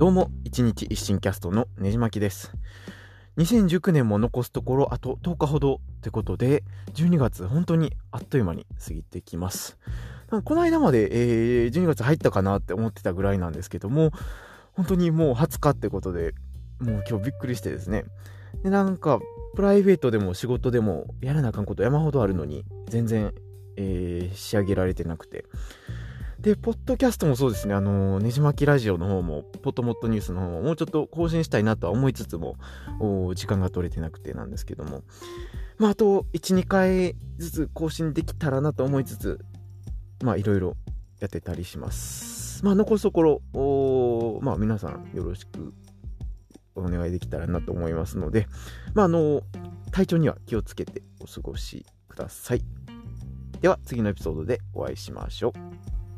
どうも、一日一新キャストのねじまきです。2019年も残すところあと10日ほどってことで、12月本当にあっという間に過ぎてきます。この間まで、えー12月入ったかなって思ってたぐらいなんですけども、本当にもう20日ってことで、もう今日びっくりしてですね。で、なんか、プライベートでも仕事でもやらなあかんこと山ほどあるのに、全然、えー仕上げられてなくて。で、ポッドキャストもそうですね、あのねじまきラジオの方も、ポットモットニュースの方も、もうちょっと更新したいなとは思いつつも、時間が取れてなくてなんですけども、まあ、あと、1、2回ずつ更新できたらなと思いつつ、まあ、いろいろやってたりします。まあ、残すところ、まあ、皆さんよろしくお願いできたらなと思いますので、まあ、あの、体調には気をつけてお過ごしください。では、次のエピソードでお会いしましょう。